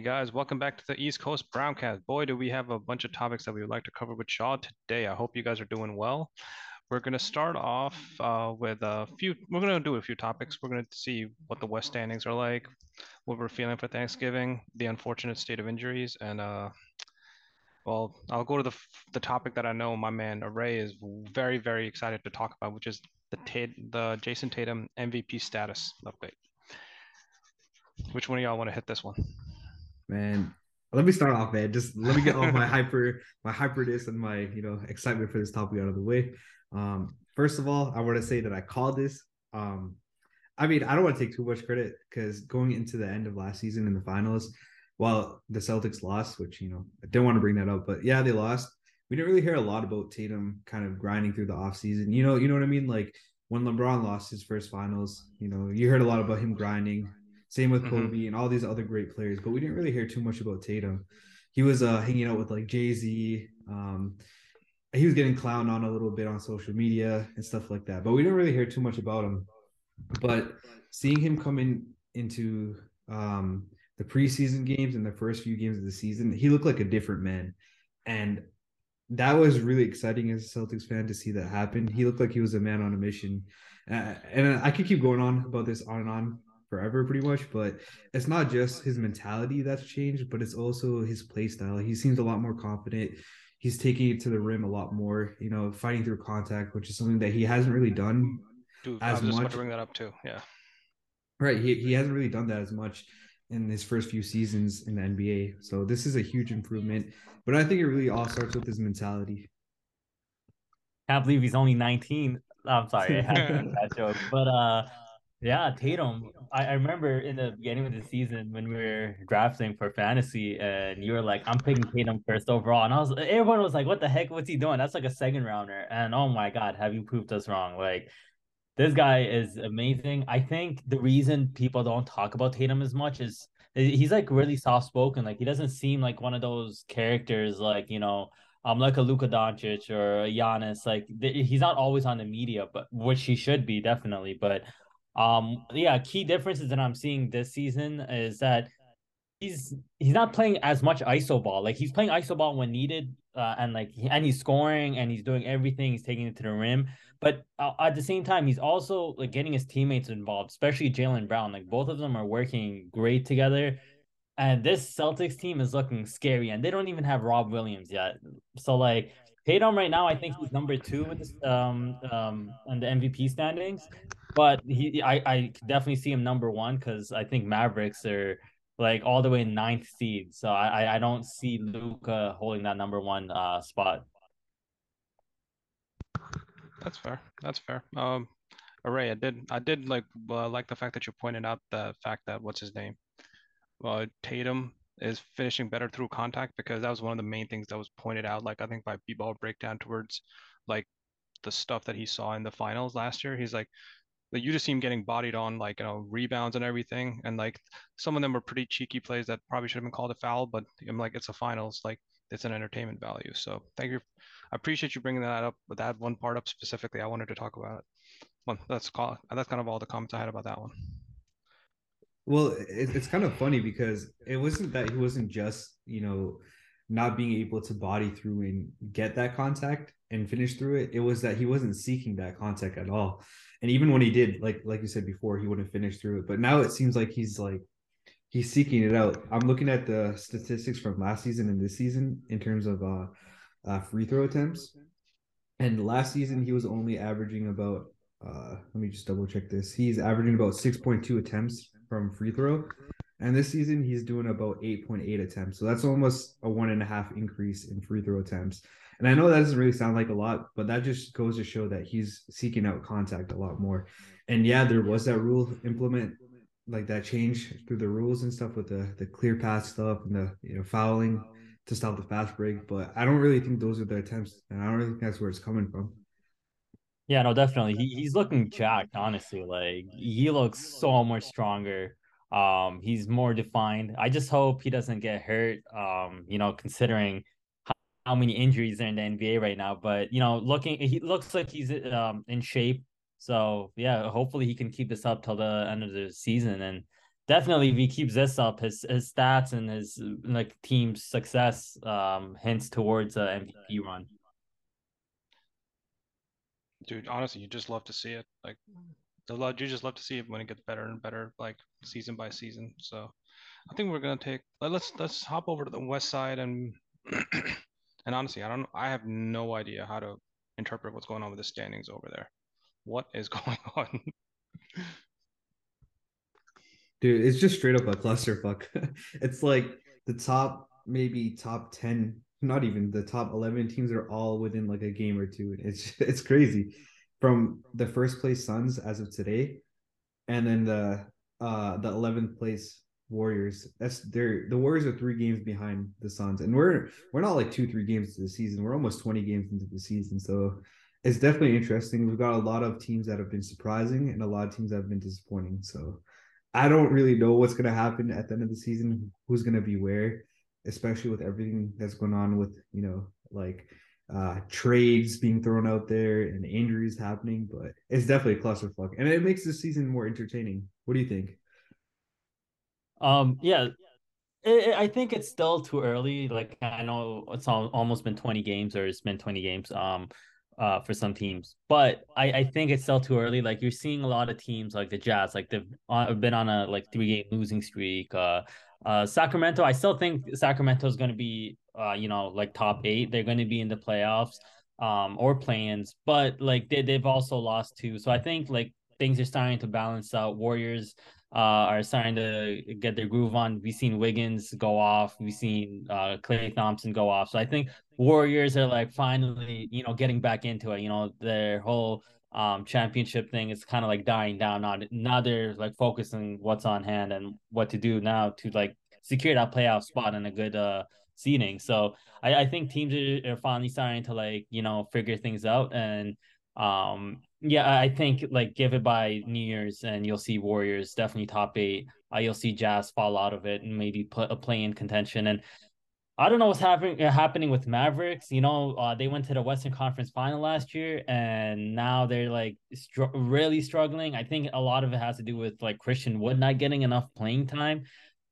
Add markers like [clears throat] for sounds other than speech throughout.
guys, welcome back to the East Coast Browncast. Boy, do we have a bunch of topics that we would like to cover with Shaw today. I hope you guys are doing well. We're going to start off uh, with a few, we're going to do a few topics. We're going to see what the West standings are like, what we're feeling for Thanksgiving, the unfortunate state of injuries, and uh, well, I'll go to the the topic that I know my man Aray is very, very excited to talk about, which is the Tate, the Jayson Tatum MVP status update. Which one of y'all want to hit this one? Man, let me start off, man. Just let me get all my [laughs] hyper, my hyperness and my you know excitement for this topic out of the way. Um, first of all, I want to say that I called this. Um, I mean, I don't want to take too much credit because going into the end of last season in the finals, while the Celtics lost, which you know I didn't want to bring that up, but yeah, they lost. We didn't really hear a lot about Tatum kind of grinding through the offseason. You know, you know what I mean? Like when LeBron lost his first finals, you know, you heard a lot about him grinding, same with mm-hmm. Kobe mm-hmm. and all these other great players, but we didn't really hear too much about Tatum. He was uh, hanging out with like Jay Z. Um, he was getting clowned on a little bit on social media and stuff like that, but we didn't really hear too much about him. But seeing him come in into um, the preseason games and the first few games of the season, he looked like a different man, and that was really exciting as a Celtics fan to see that happen. He looked like he was a man on a mission, uh, and I could keep going on about this on and on forever pretty much but it's not just his mentality that's changed but it's also his play style. He seems a lot more confident. He's taking it to the rim a lot more you know fighting through contact which is something that he hasn't really done Dude, as I was just much. to bring that up too. Yeah. Right. He, he hasn't really done that as much in his first few seasons in the nba so this is a huge improvement but i think it really all starts with his mentality. I can't believe he's only 19 i'm sorry. [laughs] I had that joke. But uh yeah, Tatum. I, I remember in the beginning of the season when we were drafting for fantasy, and you were like, "I'm picking Tatum first overall," and I was, everyone was like, "What the heck? What's he doing? That's like a second rounder." And oh my god, have you proved us wrong? Like, this guy is amazing. I think the reason people don't talk about Tatum as much is he's like really soft spoken. Like he doesn't seem like one of those characters, like you know, um, like a Luka Doncic or a Giannis. Like th- he's not always on the media, but which he should be definitely. But um, yeah, key differences that I'm seeing this season is that he's he's not playing as much iso ball. Like he's playing iso ball when needed, uh, and like and he's scoring and he's doing everything. He's taking it to the rim, but uh, at the same time, he's also like getting his teammates involved, especially Jaylen Brown. Like both of them are working great together. And this Celtics team is looking scary, and they don't even have Rob Williams yet. So like Tatum right now, I think he's number two this, um um in the MVP standings but he I I definitely see him number one because I think Mavericks are like all the way in ninth seed. So I I don't see Luka holding that number one uh spot. That's fair. That's fair. Um, Aray, I did I did like uh, like the fact that you pointed out the fact that what's his name, uh, Tatum is finishing better through contact because that was one of the main things that was pointed out. Like I think by B-ball breakdown towards like the stuff that he saw in the finals last year. He's like, you just see him getting bodied on like you know rebounds and everything and like some of them were pretty cheeky plays that probably should have been called a foul but i'm like it's a finals like it's an entertainment value. So thank you. I appreciate you bringing that up but that one part up specifically i wanted to talk about it. well that's call that's kind of all the comments i had about that one. Well it, it's kind of funny because it wasn't that he wasn't just you know not being able to body through and get that contact and finish through it it was that he wasn't seeking that contact at all and even when he did, like like you said before, he wouldn't finish through it. But now it seems like he's like he's seeking it out. I'm looking at the statistics from last season and this season in terms of uh, uh free throw attempts. And last season he was only averaging about uh let me just double check this. He's averaging about 6.2 attempts from free throw. And this season he's doing about 8.8 attempts. So that's almost a one and a half increase in free throw attempts. And I know that doesn't really sound like a lot, but that just goes to show that he's seeking out contact a lot more. And yeah, there was that rule implement like that change through the rules and stuff with the the clear pass stuff and the you know fouling to stop the fast break. But I don't really think those are the attempts, and I don't really think that's where it's coming from. Yeah, no, definitely. He, he's looking jacked, honestly. Like he looks so much stronger. Um, he's more defined. I just hope he doesn't get hurt. Um, you know, considering how many injuries are in the NBA right now. But you know, looking he looks like he's um in shape. So yeah, hopefully he can keep this up till the end of the season. And definitely if he keeps this up, his his stats and his like team's success um hints towards a MVP run. Dude, honestly, you just love to see it. Like the you just love to see it when it gets better and better, like season by season. So I think we're gonna take let's let's hop over to the west side and [clears throat] and honestly, I don't I have no idea how to interpret what's going on with the standings over there. What is [laughs] going on? Dude, it's just straight up a clusterfuck. [laughs] it's like the top maybe top 10, not even the top 11 teams are all within like a game or two. It's it's crazy. From the first place Suns as of today and then the uh the 11th place Warriors. That's they're the Warriors are three games behind the Suns, and we're we're not like two three games into the season. We're almost twenty games into the season, so it's definitely interesting. We've got a lot of teams that have been surprising and a lot of teams that have been disappointing. So I don't really know what's going to happen at the end of the season, who's going to be where, especially with everything that's going on with, you know, like uh, trades being thrown out there and injuries happening. But it's definitely a clusterfuck. And it makes the season more entertaining. What do you think? Um, yeah, it, I think it's still too early. Like I know it's all, almost been 20 games or it's been 20 games. Um, uh, for some teams. But I, I think it's still too early. Like you're seeing a lot of teams like the Jazz, like they've uh, been on a like three game losing streak. Uh, uh, Sacramento, I still think Sacramento is going to be, uh, you know, like top eight. They're going to be in the playoffs, um, or plans. But like they they've also lost two. So I think like things are starting to balance out. Warriors uh, are starting to get their groove on. We've seen Wiggins go off. We've seen uh, Klay Thompson go off. So I think Warriors are like finally, you know, getting back into it. You know, their whole um championship thing is kind of like dying down. Now, now they're like focusing what's on hand and what to do now to like secure that playoff spot and a good uh seeding. So I, I think teams are, are finally starting to like, you know, figure things out and um yeah, I think like give it by New Year's and you'll see Warriors definitely top eight. Uh, you'll see Jazz fall out of it and maybe put a play in contention. And I don't know what's happening uh, happening with Mavericks. You know, uh, they went to the Western Conference Final last year, and now they're like str- really struggling. I think a lot of it has to do with like Christian Wood not getting enough playing time.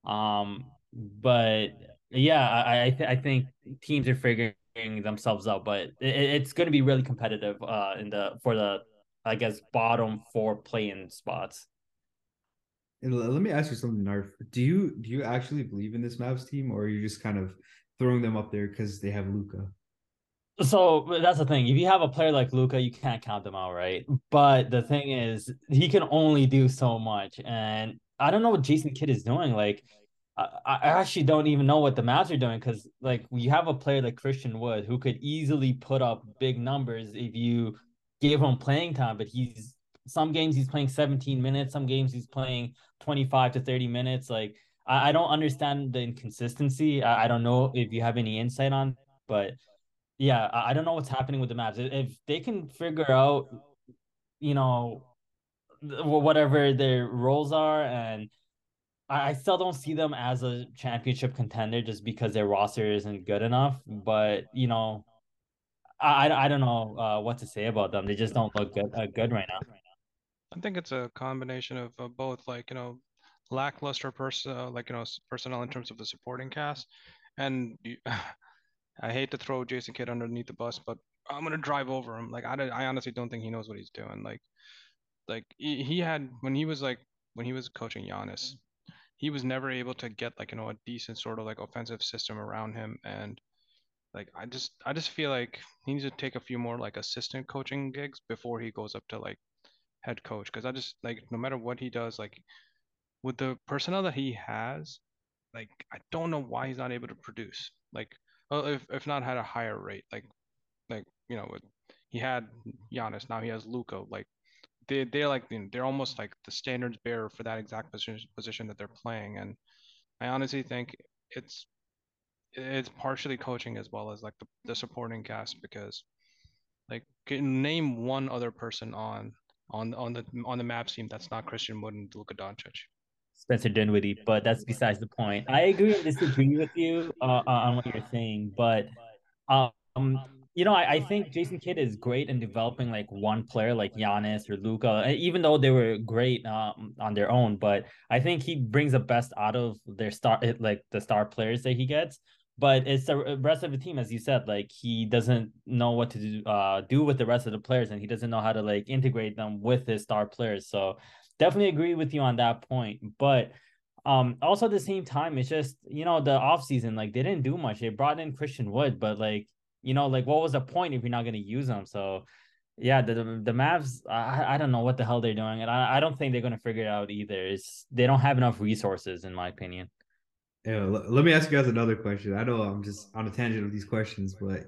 Um, but yeah, I I, th- I think teams are figuring themselves out, but it, it's going to be really competitive uh in the for the I guess bottom four playing spots. And let me ask you something, Narf. Do you do you actually believe in this Mavs team, or are you just kind of throwing them up there because they have Luka? So that's the thing. If you have a player like Luka, you can't count them out, right? But the thing is, he can only do so much, and I don't know what Jason Kidd is doing. Like, I, actually don't even know what the Mavs are doing because, like, you have a player like Christian Wood who could easily put up big numbers if you gave him playing time, but he's some games he's playing 17 minutes, some games he's playing 25 to 30 minutes. Like I, I don't understand the inconsistency. I, I, don't know if you have any insight on, but yeah, I, I don't know what's happening with the Mavs. If they can figure out, you know, whatever their roles are and I still don't see them as a championship contender just because their roster isn't good enough. But you know, I, I don't know uh, what to say about them. They just don't look good uh, good right now. I think it's a combination of uh, both, like you know, lackluster person, uh, like you know, personnel in terms of the supporting cast, and you, [sighs] I hate to throw Jason Kidd underneath the bus, but I'm gonna drive over him. Like I, I honestly don't think he knows what he's doing. Like, like he, he had when he was like when he was coaching Giannis, he was never able to get like you know a decent sort of like offensive system around him, and like I just I just feel like he needs to take a few more like assistant coaching gigs before he goes up to like head coach because I just like no matter what he does like with the personnel that he has like I don't know why he's not able to produce. Like well if if not had a higher rate like like you know he had Giannis now he has Luka like they they're like they're almost like the standards bearer for that exact position position that they're playing and I honestly think it's it's partially coaching as well as like the, the supporting cast because like can name one other person on on on the on the Mavs team that's not Christian Wood and Luka Doncic. Spencer Dinwiddie, but that's besides the point. I agree and disagree with you uh, on what you're saying, but um, you know, I, I think Jason Kidd is great in developing like one player like Giannis or Luka, even though they were great um, on their own. But I think he brings the best out of their star, like the star players that he gets. But it's the rest of the team, as you said, like he doesn't know what to do, uh, do with the rest of the players, and he doesn't know how to like integrate them with his star players. So definitely agree with you on that point. But um, also at the same time, it's just you know the off season, like they didn't do much. They brought in Christian Wood, but like you know, like what was the point if you're not going to use them? So, yeah, the the Mavs, I, I don't know what the hell they're doing, and I, I don't think they're going to figure it out either. It's they don't have enough resources, in my opinion. Yeah, let me ask you guys another question. I know I'm just on a tangent of these questions, but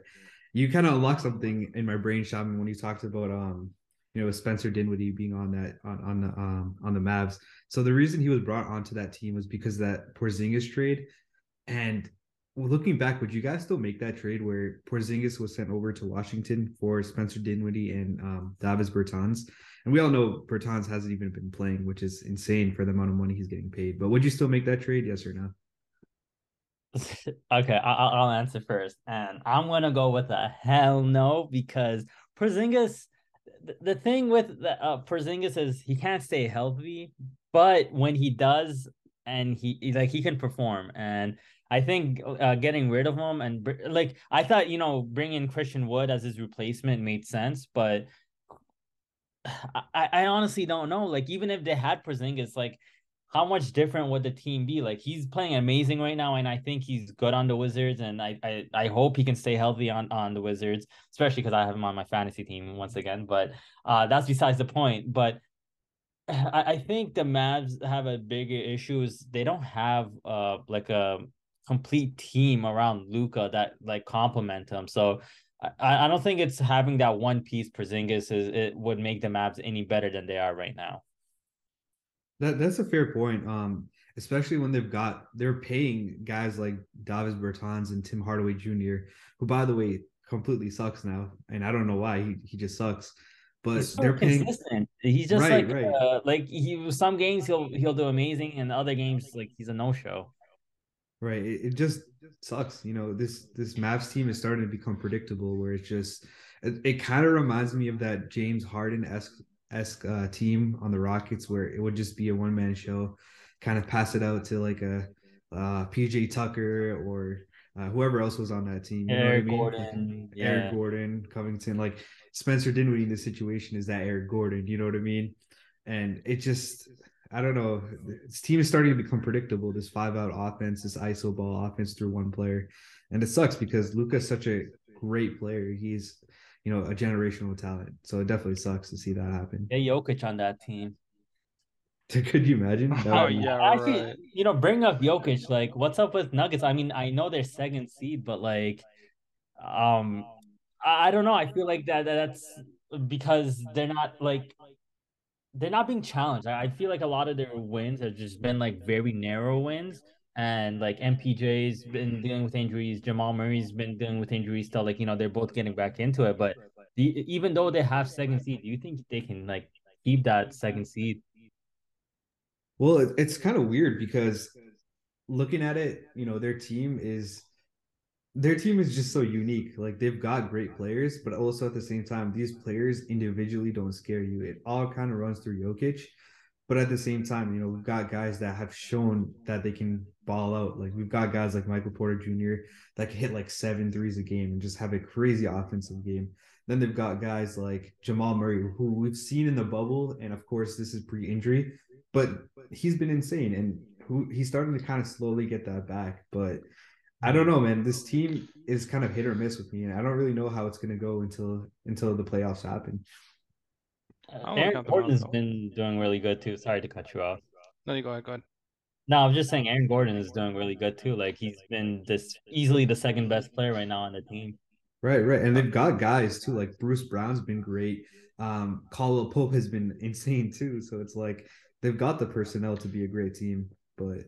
you kind of unlocked something in my brain, Shaman, when you talked about um, you know, Spencer Dinwiddie being on that on on the um on the Mavs. So the reason he was brought onto that team was because that Porzingis trade, and looking back, would you guys still make that trade where Porzingis was sent over to Washington for Spencer Dinwiddie and um, Davis Bertans? And we all know Bertans hasn't even been playing, which is insane for the amount of money he's getting paid. But would you still make that trade? Yes or no? [laughs] okay, I'll, I'll answer first, and I'm gonna go with a hell no because Porzingis. The thing with the, uh, Porzingis is he can't stay healthy, but when he does, and he like he can perform, and I think uh, getting rid of him and like I thought, you know, bringing Christian Wood as his replacement made sense, but I, I honestly don't know. Like even if they had Porzingis, like how much different would the team be? Like he's playing amazing right now, and I think he's good on the Wizards, and I I, I hope he can stay healthy on on the Wizards, especially because I have him on my fantasy team once again. But uh, that's besides the point. But I, I think the Mavs have a bigger issue is they don't have uh like a complete team around Luka that like complement him. So I, I don't think it's having that one piece Porzingis is it would make the Mavs any better than they are right now. That that's a fair point. Um, especially when they've got they're paying guys like Davis Bertans and Tim Hardaway Jr., who by the way completely sucks now, and I don't know why he he just sucks. But so they're paying. Consistent. He's just right, like right. Uh, like he some games he'll he'll do amazing, and other games like he's a no show. Right. It, it just sucks. You know, this this Mavs team is starting to become predictable where it's just it, it kind of reminds me of that James Harden esque esque uh, team on the Rockets where it would just be a one man show, kind of pass it out to like a uh, PJ Tucker or uh, whoever else was on that team. You Eric know what I mean? Gordon, like, yeah. Eric Gordon, Covington, like Spencer Dinwiddie in this situation is that Eric Gordon. You know what I mean? And it just I don't know. This team is starting to become predictable. This five out offense, this ISO ball offense through one player, and it sucks because Luka's such a great player. He's you know a generational talent. So it definitely sucks to see that happen. Yeah, Jokic on that team. [laughs] Could you imagine? [laughs] oh yeah, actually, right. you know, bring up Jokic. Like, what's up with Nuggets? I mean, I know they're second seed, but like, um, I don't know. I feel like that that's because they're not like they're not being challenged. I feel like a lot of their wins have just been like very narrow wins. And like MPJ's been dealing with injuries, Jamal Murray's been dealing with injuries still. Like, you know, they're both getting back into it. But the, even though they have second seed, do you think they can like keep that second seed? Well, it's kind of weird because looking at it, you know, their team is their team is just so unique. Like they've got great players, but also at the same time, these players individually don't scare you. It all kind of runs through Jokic. But at the same time, you know, we've got guys that have shown that they can ball out. Like we've got guys like Michael Porter Jr. that can hit like seven threes a game and just have a crazy offensive game. Then they've got guys like Jamal Murray, who we've seen in the bubble, and of course this is pre-injury, but he's been insane and who he's starting to kind of slowly get that back. But I don't know, man. This team is kind of hit or miss with me, and I don't really know how it's going to go until until the playoffs happen. Uh, Aaron Gordon's been doing really good too. Sorry to cut you off. No, you go ahead. Go ahead. No, I'm just saying Aaron Gordon is doing really good too. Like he's been this easily the second best player right now on the team. Right, right, and they've got guys too. Like Bruce Brown's been great. Um, Caldwell Pope has been [laughs] insane too. So it's like they've got the personnel to be a great team, but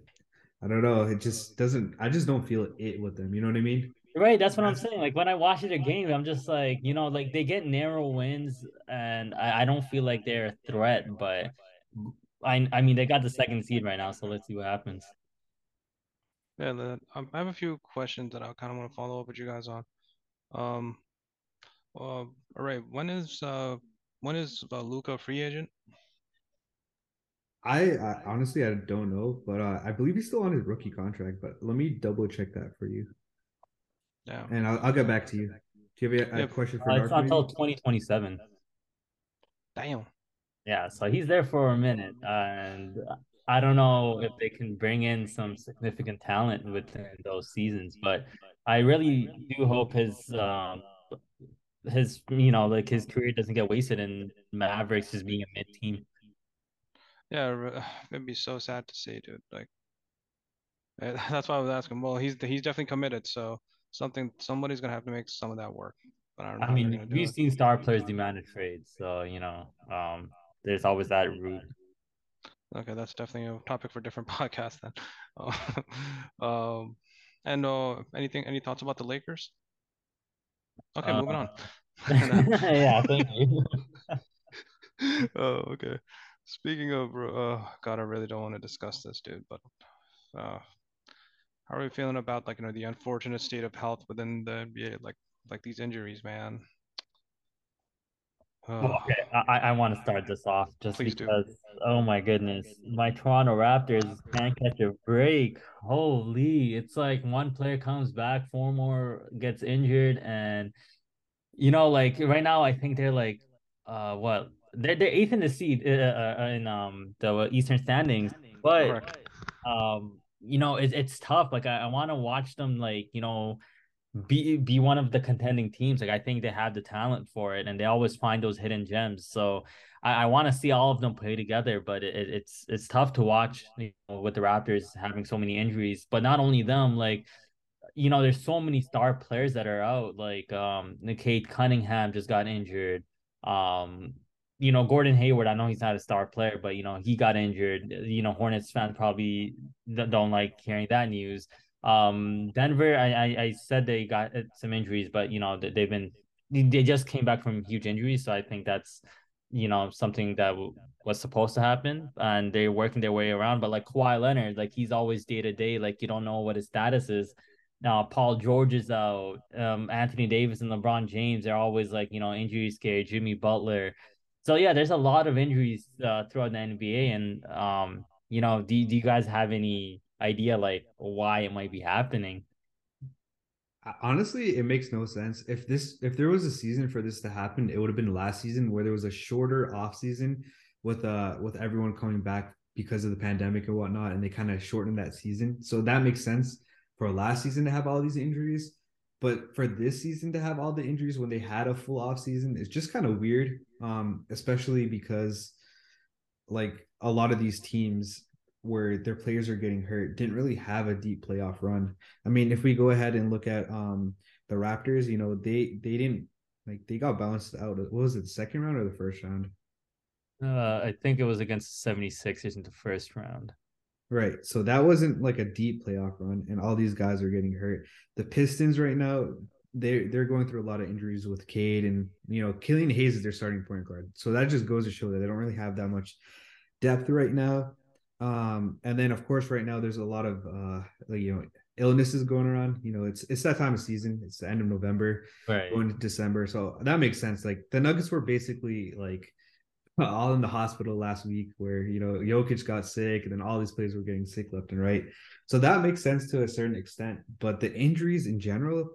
I don't know. It just doesn't. I just don't feel it with them. You know what I mean? Right. That's what I'm saying. Like when I watch it a game, I'm just like, you know, like they get narrow wins, and I, I don't feel like they're a threat. But I, I mean, they got the second seed right now, so let's see what happens. Yeah, the, um, I have a few questions that I kind of want to follow up with you guys on. Um, Uh, all right. When is uh when is uh, Luka free agent? I, I honestly I don't know, but uh, I believe he's still on his rookie contract. But let me double check that for you, Yeah. and I'll, I'll get back to you. Do you have a, a Yeah, question for Uh, Dark? it's not until 2027. Damn. Yeah, so he's there for a minute, and I don't know if they can bring in some significant talent within those seasons, but I really do hope his um his you know like his career doesn't get wasted in Mavericks just being a mid team. Yeah, [sighs] it'd be so sad to see, dude. Like, eh, [laughs] that's why I was asking. Well, he's he's definitely committed, so something somebody's gonna have to make some of that work. But I don't know I mean, we've it. seen star players demand a trade, so you know, um, there's always that route. Okay, that's definitely a topic for a different [laughs] podcast then. Uh, [laughs] um, and uh, anything, any thoughts about the Lakers? Okay, moving on. Uh, yeah, thank you. Oh, okay. Speaking of, uh, God, I really don't want to discuss this, dude. But uh, how are we feeling about like you know the unfortunate state of health within the NBA, like like these injuries, man? Well, Oh, okay, I, I want to start this off just Please do. because, oh my goodness, my Toronto Raptors can't catch a break. Holy, it's like one player comes back, four more gets injured, and you know, like right now, I think they're like, uh, what? They're they're eighth in the seed uh, uh, uh, in um the Eastern standings, but correct. um, you know, it, it's tough. Like I, I want to watch them, like you know be be one of the contending teams. Like I think they have the talent for it, and they always find those hidden gems. So I, I want to see all of them play together, but it, it's it's tough to watch you know, with the Raptors having so many injuries. But not only them, like you know, there's so many star players that are out. Like um, Cade Cunningham just got injured. Um, you know, Gordon Hayward. I know he's not a star player, but you know he got injured. You know, Hornets fans probably don't like hearing that news. Um, Denver. I I, I said they got uh, some injuries, but you know they've been they just came back from huge injuries, so I think that's you know something that w- was supposed to happen, and they're working their way around. But like Kawhi Leonard, like he's always day to day. Like you don't know what his status is now Paul George is out. Um, Anthony Davis and LeBron James are always like you know injury scared. Jimmy Butler. So yeah, there's a lot of injuries uh, throughout the NBA, and um, you know, do do you guys have any idea like why it might be happening? Honestly, it makes no sense. If this if there was a season for this to happen, it would have been last season where there was a shorter off season with uh with everyone coming back because of the pandemic and whatnot, and they kind of shortened that season. So that makes sense for last season to have all these injuries. But for this season to have all the injuries when they had a full off season, it's just kind of weird. Um, especially because like a lot of these teams where their players are getting hurt didn't really have a deep playoff run. I mean, if we go ahead and look at um the Raptors, you know, they they didn't like they got bounced out. What was it, the second round or the first round? Uh, I think it was against the 76ers in the first round. Right. So that wasn't like a deep playoff run, and all these guys are getting hurt. The Pistons right now, they're they're going through a lot of injuries with Cade and you know, Killian Hayes is their starting point guard. So that just goes to show that they don't really have that much depth right now. Um, and then of course, right now there's a lot of uh you know illnesses going around. You know, it's it's that time of season. It's the end of November, Right. going to December. So that makes sense. Like the Nuggets were basically like all in the hospital last week where you know Jokic got sick and then all these players were getting sick left and right. So that makes sense to a certain extent. But the injuries in general,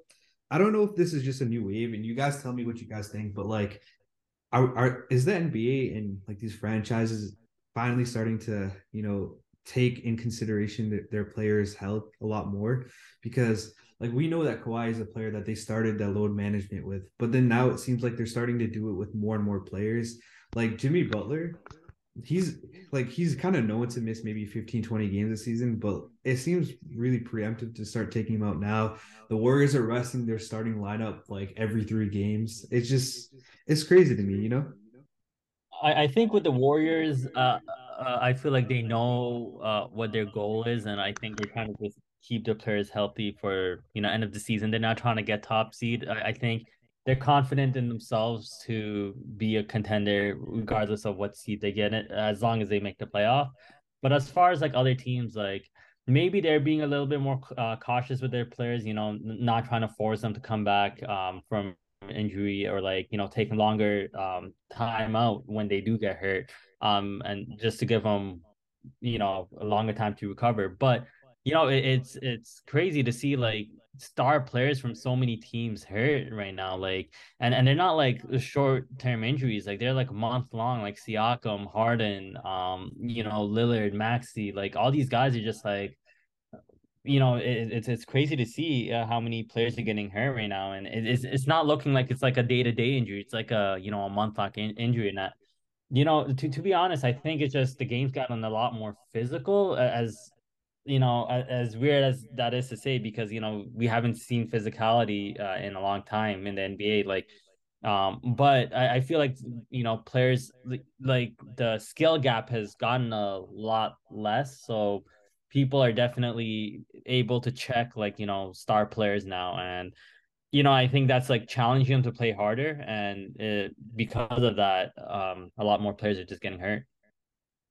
I don't know if this is just a new wave, and you guys tell me what you guys think, but like are, are is the NBA and like these franchises finally starting to, you know, take in consideration their, their players' health a lot more? Because like we know that Kawhi is a player that they started that load management with, but then now it seems like they're starting to do it with more and more players like Jimmy Butler, he's like he's kind of known to miss maybe 15 20 games a season but it seems really preemptive to start taking him out now the warriors are resting their starting lineup like every three games it's just it's crazy to me you know I, I think with the Warriors, uh, uh, I feel like they know uh, what their goal is, and I think they're trying to just keep their players healthy for you know end of the season. They're not trying to get top seed. I, I think they're confident in themselves to be a contender regardless of what seed they get, it as long as they make the playoff. But as far as like other teams, like maybe they're being a little bit more uh, cautious with their players. You know, not trying to force them to come back um, from injury or like you know taking longer um, time out when they do get hurt, um, and just to give them you know a longer time to recover. But you know it, it's it's crazy to see like star players from so many teams hurt right now. Like, and and they're not like short term injuries. Like they're like month long. Like Siakam, Harden, um, you know, Lillard, Maxey. Like all these guys are just like, you know, it, it's it's crazy to see uh, how many players are getting hurt right now, and it, it's it's not looking like it's like a day to day injury. It's like a you know a month long in- injury, and that. You know, to, to be honest, I think it's just the game's gotten a lot more physical as you know, as weird as that is to say, because you know we haven't seen physicality uh, in a long time in the NBA. Like, um, but I, I feel like you know players like the skill gap has gotten a lot less, so people are definitely able to check like you know star players now, and you know I think that's like challenging them to play harder, and it, because of that, um, a lot more players are just getting hurt.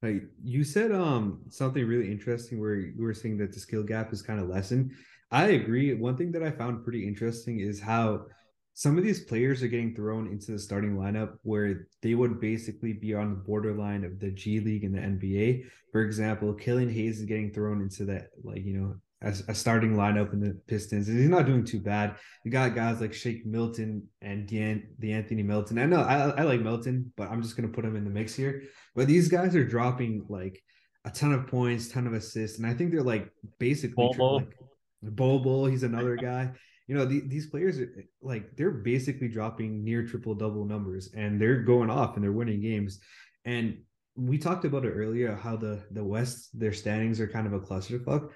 Like you said, um, something really interesting where you were saying that the skill gap is kind of lessened. I agree. One thing that I found pretty interesting is how some of these players are getting thrown into the starting lineup where they would basically be on the borderline of the G League and the NBA. For example, Killian Hayes is getting thrown into that, like, you know, as a starting lineup in the Pistons. And he's not doing too bad. You got guys like Shake Milton and Dan, the Anthony Milton. I know I, I like Milton, but I'm just gonna put him in the mix here. But these guys are dropping like a ton of points, ton of assists, and I think they're like basically Bobo. like Bobo. He's another [laughs] guy. You know, the, these players are like they're basically dropping near triple double numbers, and they're going off and they're winning games. And we talked about it earlier how the the West their standings are kind of a clusterfuck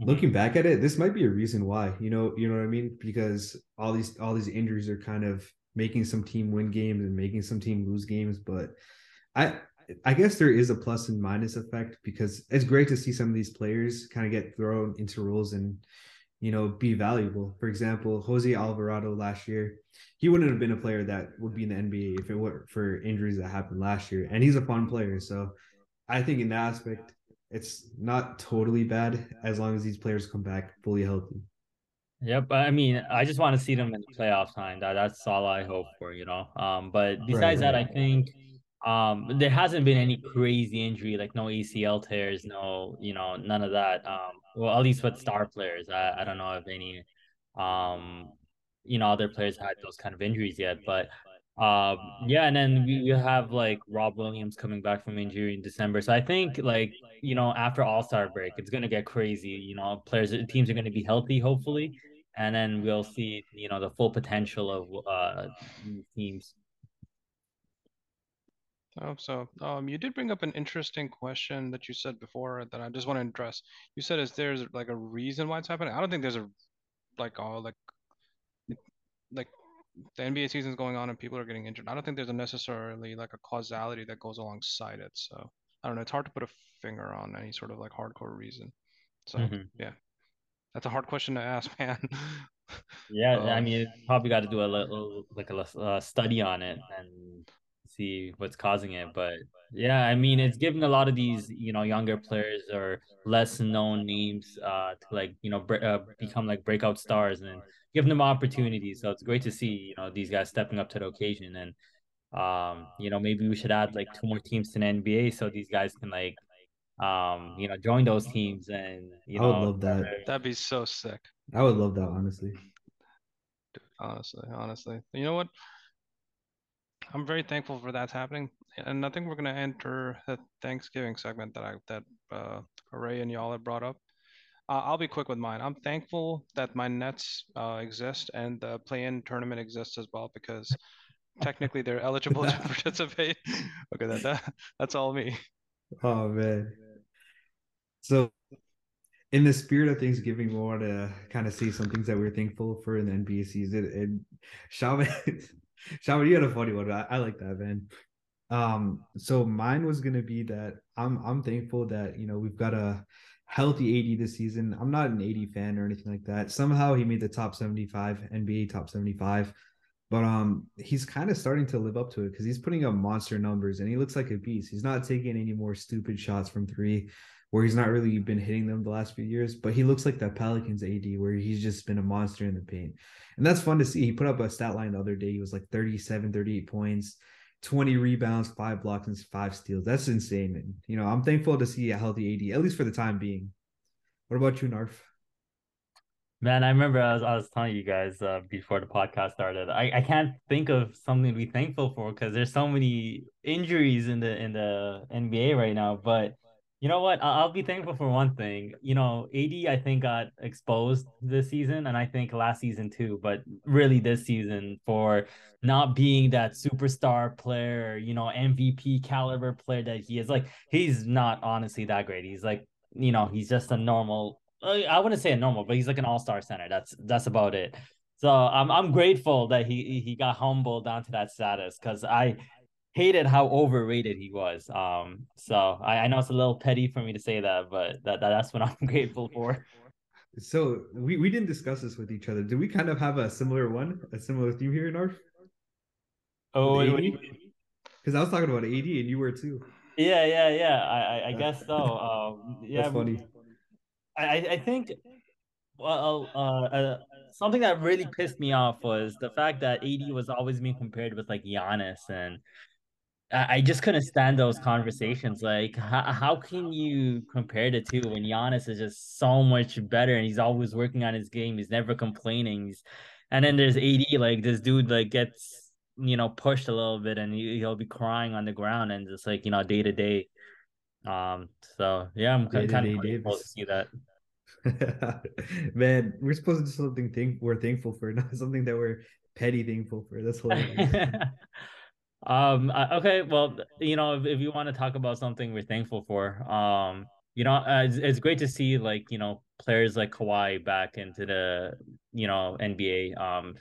looking back at it, this might be a reason why. You know, you know what I mean? Because all these all these injuries are kind of making some team win games and making some team lose games. But I I guess there is a plus and minus effect because it's great to see some of these players kind of get thrown into roles and you know be valuable. For example, Jose Alvarado last year, he wouldn't have been a player that would be in the NBA if it weren't for injuries that happened last year. And he's a fun player. So I think in that aspect, it's not totally bad as long as these players come back fully healthy. Yep. I mean, I just want to see them in the playoff time. That that's all I hope for, you know. Um, but besides right, right. that, I think um there hasn't been any crazy injury, like no ACL tears, no, you know, none of that. Um, well, at least with star players. I, I don't know if any um you know other players had those kind of injuries yet, but um, yeah, and then we, we have like Rob Williams coming back from injury in December. So I think like you know after All Star break, it's gonna get crazy. You know, players teams are gonna be healthy, hopefully, and then we'll see you know the full potential of uh teams. Oh, so um, you did bring up an interesting question that you said before that I just want to address. You said, "Is there's like a reason why it's happening?" I don't think there's a like all like like the NBA season is going on and people are getting injured. I don't think there's a necessarily like a causality that goes alongside it. So I don't know. It's hard to put a finger on any sort of like hardcore reason. So mm-hmm. yeah, that's a hard question to ask, [laughs] man. yeah, um, I mean, probably got to do a little like a, a study on it and see what's causing it. But yeah, I mean, it's giving a lot of these you know younger players or less known names uh to like you know bre- uh, become like breakout stars and giving them opportunities. So it's great to see, you know, these guys stepping up to the occasion. And um, you know, maybe we should add like two more teams to the NBA so these guys can like um, you know, join those teams and you know I would love that. That'd be so sick. I would love that, honestly. honestly, honestly. You know what? I'm very thankful for that's happening. And I think we're gonna enter the Thanksgiving segment that I that uh Ray and y'all have brought up. Uh, I'll be quick with mine. I'm thankful that my Nets uh, exist and the play-in tournament exists as well because technically they're [laughs] eligible to [laughs] participate. okay, that, that that's all me. Oh man. So, in the spirit of Thanksgiving, we want to kind of see some things that we're thankful for in the NBA season. And [laughs] Shaman, Shaman, you had a funny one. I, I like that, man. Um, so mine was gonna be that I'm I'm thankful that you know we've got a healthy AD this season. I'm not an AD fan or anything like that. Somehow he made the top 75 NBA top 75. But um he's kind of starting to live up to it because he's putting up monster numbers and he looks like a beast. He's not taking any more stupid shots from three. Where he's not really been hitting them the last few years, but he looks like that Pelicans AD where he's just been a monster in the paint. And that's fun to see. He put up a stat line the other day. He was like 37, 38 points, 20 rebounds, five blocks, and five steals. That's insane. And, you know, I'm thankful to see a healthy AD, at least for the time being. What about you, Narf? Man, I remember I was, I was telling you guys uh, before the podcast started. I, I can't think of something to be thankful for because there's so many injuries in the in the NBA right now. But you know what? I'll be thankful for one thing. You know, AD I think got exposed this season, and I think last season too. But really, this season for not being that superstar player, you know, MVP caliber player that he is. Like he's not honestly that great. He's like, you know, he's just a normal. I wouldn't say a normal, but he's like an all star center. That's that's about it. So I'm I'm grateful that he he got humbled down to that status because I hated how overrated he was. Um, so I, I know it's a little petty for me to say that, but that, that that's what [laughs] I'm grateful for. So we, we didn't discuss this with each other. Did we kind of have a similar one, a similar theme here in our? Oh, because I was talking about AD and you were too. Yeah, yeah, yeah. I I, I guess so. [laughs] Um, yeah, That's funny. I I think well, uh, uh, something that really pissed me off was the fact that AD was always being compared with like Giannis, and I just couldn't stand those conversations. Like, how, how can you compare the two when Giannis is just so much better and he's always working on his game? He's never complaining. He's, and then there's AD, like this dude, like gets you know pushed a little bit and he, he'll be crying on the ground and just like you know day to day. Um. So yeah, I'm kind, kind of grateful to see that. [laughs] Man, we're supposed to do something think we're thankful for, [laughs] not something that we're petty thankful for. That's [laughs] hilarious. Um. Okay. Well, you know, if, if you want to talk about something we're thankful for, um, you know, uh, it's, it's great to see like you know players like Kawhi back into the you know NBA. Um,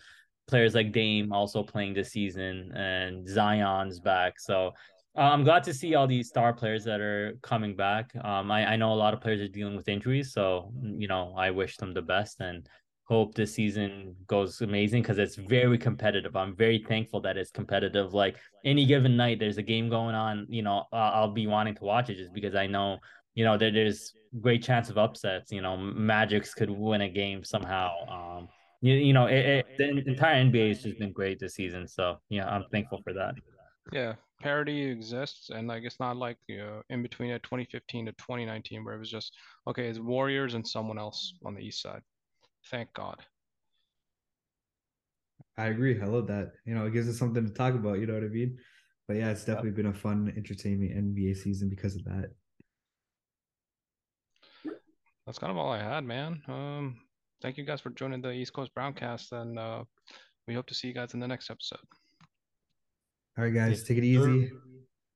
players like Dame also playing this season, and Zion's back. So uh, I'm glad to see all these star players that are coming back. Um, I, I know a lot of players are dealing with injuries, so you know I wish them the best and hope this season goes amazing because it's very competitive. I'm very thankful that it's competitive. Like any given night, there's a game going on. You know, I'll be wanting to watch it just because I know, you know, that there's great chance of upsets. You know, Magics could win a game somehow. Um, you, you know, it, it, the entire NBA has just been great this season. So yeah, I'm thankful for that. Yeah, parity exists, and like it's not like you know, in between a 2015 to 2019 where it was just okay, it's Warriors and someone else on the East side. Thank God. I agree. I love that. You know, it gives us something to talk about. You know what I mean? But yeah, it's definitely been a fun, entertaining NBA season because of that. That's kind of all I had, man. Um, thank you guys for joining the East Coast Browncast, and uh, we hope to see you guys in the next episode. All right, guys, take it easy.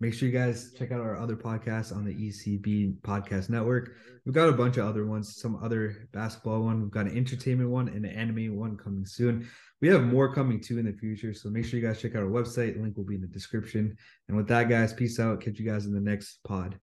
Make sure you guys check out our other podcasts on the ECB Podcast Network. We've got a bunch of other ones, some other basketball one. We've got an entertainment one and an anime one coming soon. We have more coming too in the future. So make sure you guys check out our website. Link will be in the description. And with that, guys, peace out. Catch you guys in the next pod.